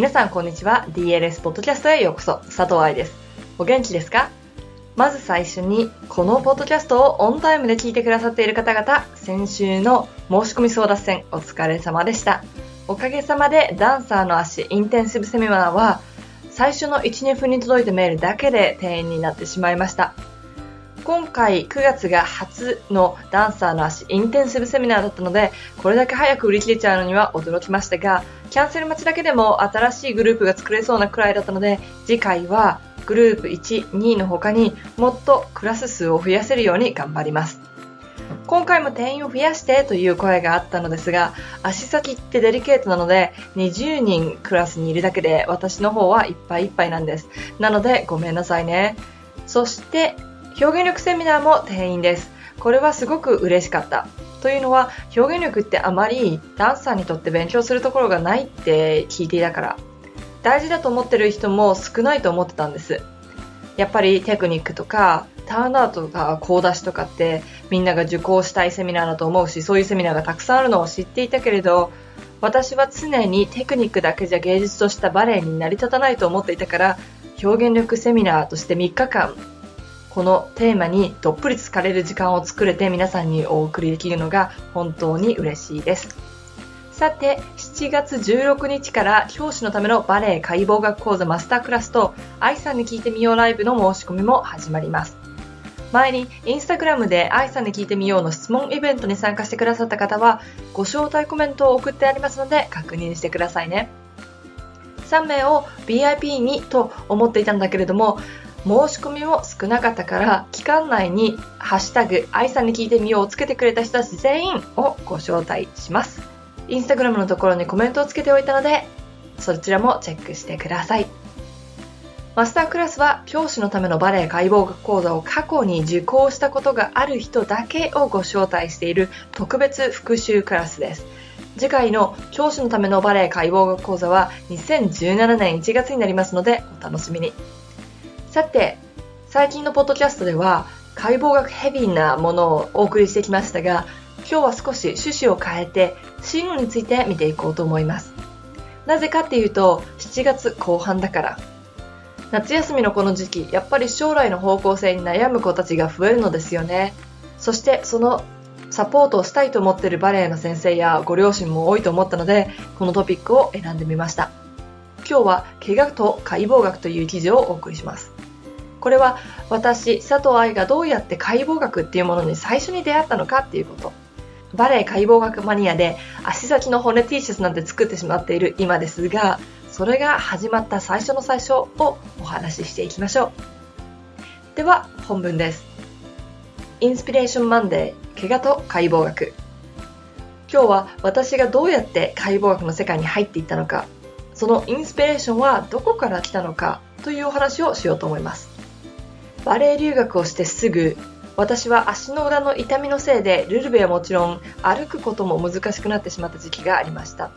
皆さんこんにちは。DLS ポッドキャストへようこそ。佐藤愛です。お元気ですか？まず最初にこのポッドキャストをオンタイムで聞いてくださっている方々先週の申し込み争奪戦お疲れ様でした。おかげさまでダンサーの足インテンシブセミナーは最初の1、2分に届いたメールだけで定員になってしまいました。今回9月が初のダンサーの足インテンシブセミナーだったのでこれだけ早く売り切れちゃうのには驚きましたがキャンセル待ちだけでも新しいグループが作れそうなくらいだったので次回はグループ1、2の他にもっとクラス数を増やせるように頑張ります。今回も定員を増やしてという声があったのですが足先ってデリケートなので20人クラスにいるだけで私の方はいっぱいいっぱいなんです。なのでごめんなさいね。そして表現力セミナーも定員です。これはすごく嬉しかった。というのは表現力ってあまりダンサーにとって勉強するところがないって聞いていたから。大事だと思ってる人も少ないと思ってたんです。やっぱりテクニックとかターンアウトとかコ出しとかってみんなが受講したいセミナーだと思うしそういうセミナーがたくさんあるのを知っていたけれど私は常にテクニックだけじゃ芸術としたバレエに成り立たないと思っていたから表現力セミナーとして3日間このテーマにどっぷり疲かれる時間を作れて皆さんにお送りできるのが本当に嬉しいです。さて、7月16日から教師のためのバレエ解剖学講座マスタークラスと愛さんに聞いてみようライブの申し込みも始まります。前にインスタグラムで愛さんに聞いてみようの質問イベントに参加してくださった方はご招待コメントを送ってありますので確認してくださいね。3名を VIP にと思っていたんだけれども申し込みも少なかったから期間内に「ハッシュタグ愛さんに聞いてみよう」をつけてくれた人たち全員をご招待します。インスタグラムのところにコメントをつけておいたのでそちらもチェックしてください。マスタークラスは教師のためのバレエ解剖学講座を過去に受講したことがある人だけをご招待している特別復習クラスです。次回の教師のためのバレエ解剖学講座は2017年1月になりますのでお楽しみに。さて、最近のポッドキャストでは解剖学ヘビーなものをお送りしてきましたが、今日は少し趣旨を変えて進路について見ていこうと思います。なぜかっていうと、7月後半だから。夏休みのこの時期、やっぱり将来の方向性に悩む子たちが増えるのですよね。そしてそのサポートをしたいと思っているバレエの先生やご両親も多いと思ったので、このトピックを選んでみました。今日は怪我と解剖学という記事をお送りします。これは私、佐藤愛がどうやって解剖学っていうものに最初に出会ったのかっていうこと。バレエ解剖学マニアで足先の骨 T シャツなんて作ってしまっている今ですが、それが始まった最初の最初をお話ししていきましょう。では、本文です。インスピレーションマンデー、怪我と解剖学。今日は私がどうやって解剖学の世界に入っていったのか、そのインスピレーションはどこから来たのかというお話をしようと思います。バレエ留学をしてすぐ私は足の裏の痛みのせいでルルベはもちろん歩くことも難しくなってしまった時期がありました。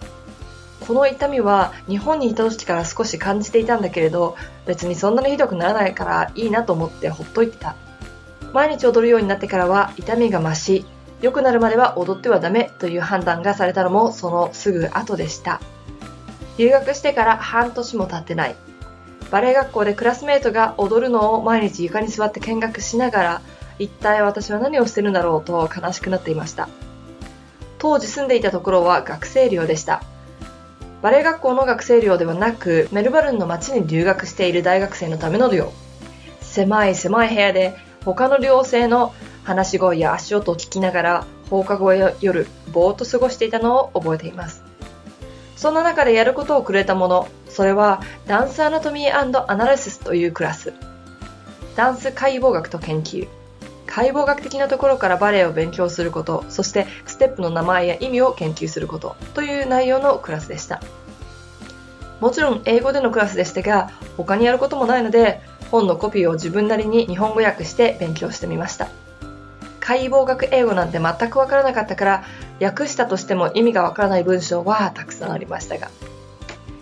この痛みは日本にいた時から少し感じていたんだけれど別にそんなにひどくならないからいいなと思ってほっといてた。毎日踊るようになってからは痛みが増し良くなるまでは踊ってはダメという判断がされたのもそのすぐ後でした。留学してから半年も経ってない。バレエ学校でクラスメートが踊るのを毎日床に座って見学しながら、一体私は何をしてるんだろうと悲しくなっていました。当時住んでいたところは学生寮でした。バレエ学校の学生寮ではなく、メルバルンの街に留学している大学生のための寮。狭い狭い部屋で他の寮生の話し声や足音を聞きながら放課後や夜、ぼーっと過ごしていたのを覚えています。そんな中でやることをくれたもの、それはダンスアナトミーアナリシスというクラス。ダンス解剖学と研究。解剖学的なところからバレエを勉強すること、そしてステップの名前や意味を研究することという内容のクラスでした。もちろん英語でのクラスでしたが、他にやることもないので、本のコピーを自分なりに日本語訳して勉強してみました。解剖学英語なんて全くわからなかったから訳したとしても意味がわからない文章はたくさんありましたが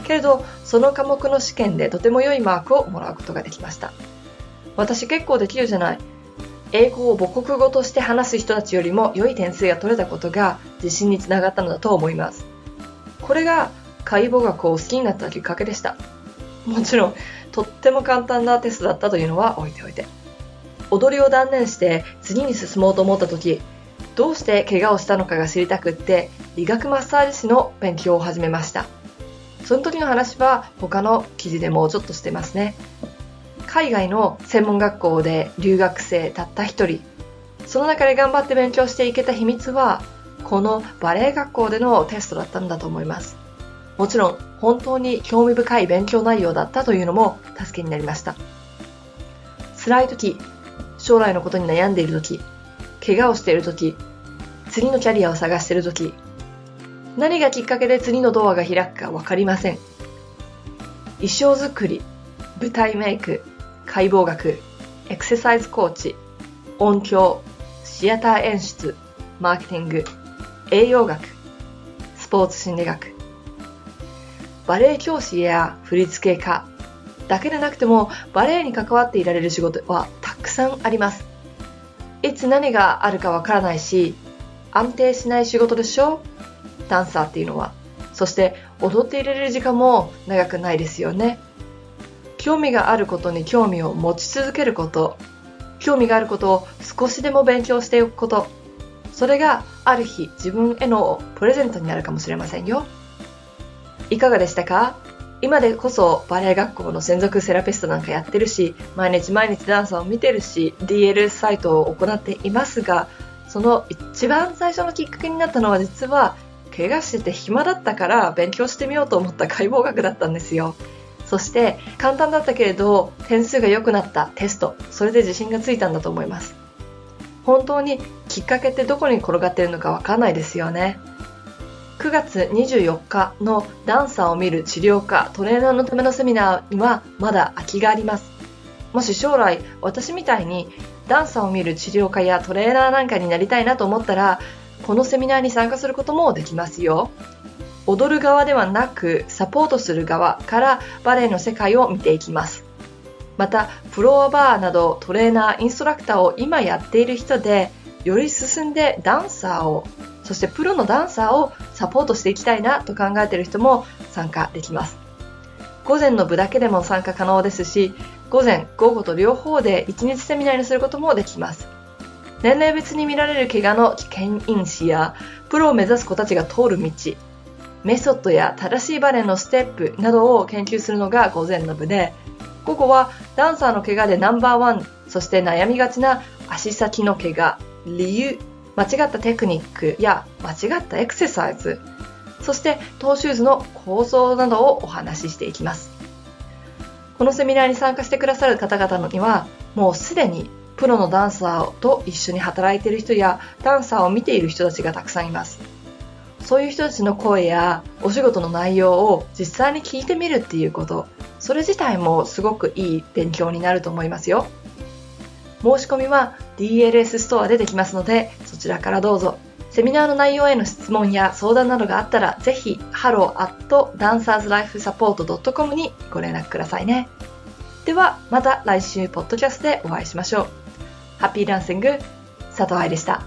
けれどその科目の試験でとても良いマークをもらうことができました私結構できるじゃない英語を母国語として話す人たちよりも良い点数が取れたことが自信につながったのだと思いますこれが解剖学を好きになったきっかけでした。もちろん、とっても簡単なテストだったというのは置いておいて。踊りを断念して次に進もうと思った時、どうして怪我をしたのかが知りたくって、理学マッサージ師の勉強を始めました。その時の話は他の記事でもうちょっとしてますね。海外の専門学校で留学生たった一人、その中で頑張って勉強していけた秘密は、このバレエ学校でのテストだったんだと思います。もちろん本当に興味深い勉強内容だったというのも助けになりました。辛い時、将来のことに悩んでいる時、怪我をしている時、次のキャリアを探している時、何がきっかけで次のドアが開くかわかりません。衣装作り、舞台メイク、解剖学、エクササイズコーチ、音響、シアター演出、マーケティング、栄養学、スポーツ心理学、バレエ教師や振付家だけでなくてもバレエに関わっていられる仕事はたくさんあります。いつ何があるかわからないし、安定しない仕事でしょ？ダンサーっていうのは。そして踊っていられる時間も長くないですよね。興味があることに興味を持ち続けること、興味があることを少しでも勉強しておくこと、それがある日自分へのプレゼントになるかもしれませんよ。いかがでしたか？今でこそバレエ学校の専属セラピストなんかやってるし、毎日毎日ダンサーを見てるし、DL サイトを行っていますが、その一番最初のきっかけになったのは実は、怪我してて暇だったから勉強してみようと思った解剖学だったんですよ。そして簡単だったけれど点数が良くなったテスト、それで自信がついたんだと思います。本当にきっかけってどこに転がってるのかわかんないですよね。9月24日のダンサーを見る治療科トレーナーのためのセミナーにはまだ空きがあります。もし将来私みたいにダンサーを見る治療科やトレーナーなんかになりたいなと思ったらこのセミナーに参加することもできますよ。踊る側ではなくサポートする側からバレエの世界を見ていきます。また、フロアバーなどトレーナー、インストラクターを今やっている人でより進んでダンサーをそしてプロのダンサーをサポートしていきたいなと考えている人も参加できます。午前の部だけでも参加可能ですし、午前、午後と両方で1日セミナーにすることもできます。年齢別に見られる怪我の危険因子や、プロを目指す子たちが通る道、メソッドや正しいバレエのステップなどを研究するのが午前の部で、午後はダンサーの怪我でナンバーワン、そして悩みがちな足先の怪我、理由、間違ったテクニックや間違ったエクササイズ、そしてトーシューズの構造などをお話ししていきます。このセミナーに参加してくださる方々には、もうすでにプロのダンサーと一緒に働いている人やダンサーを見ている人たちがたくさんいます。そういう人たちの声やお仕事の内容を実際に聞いてみるっていうこと、それ自体もすごくいい勉強になると思いますよ。申し込みは DLS ストアでできますので、そちらからどうぞ。セミナーの内容への質問や相談などがあったら、ぜひ、hello.dancerslifesupport.com にご連絡くださいね。では、また来週、ポッドキャストでお会いしましょう。ハッピーダンシング、佐藤愛でした。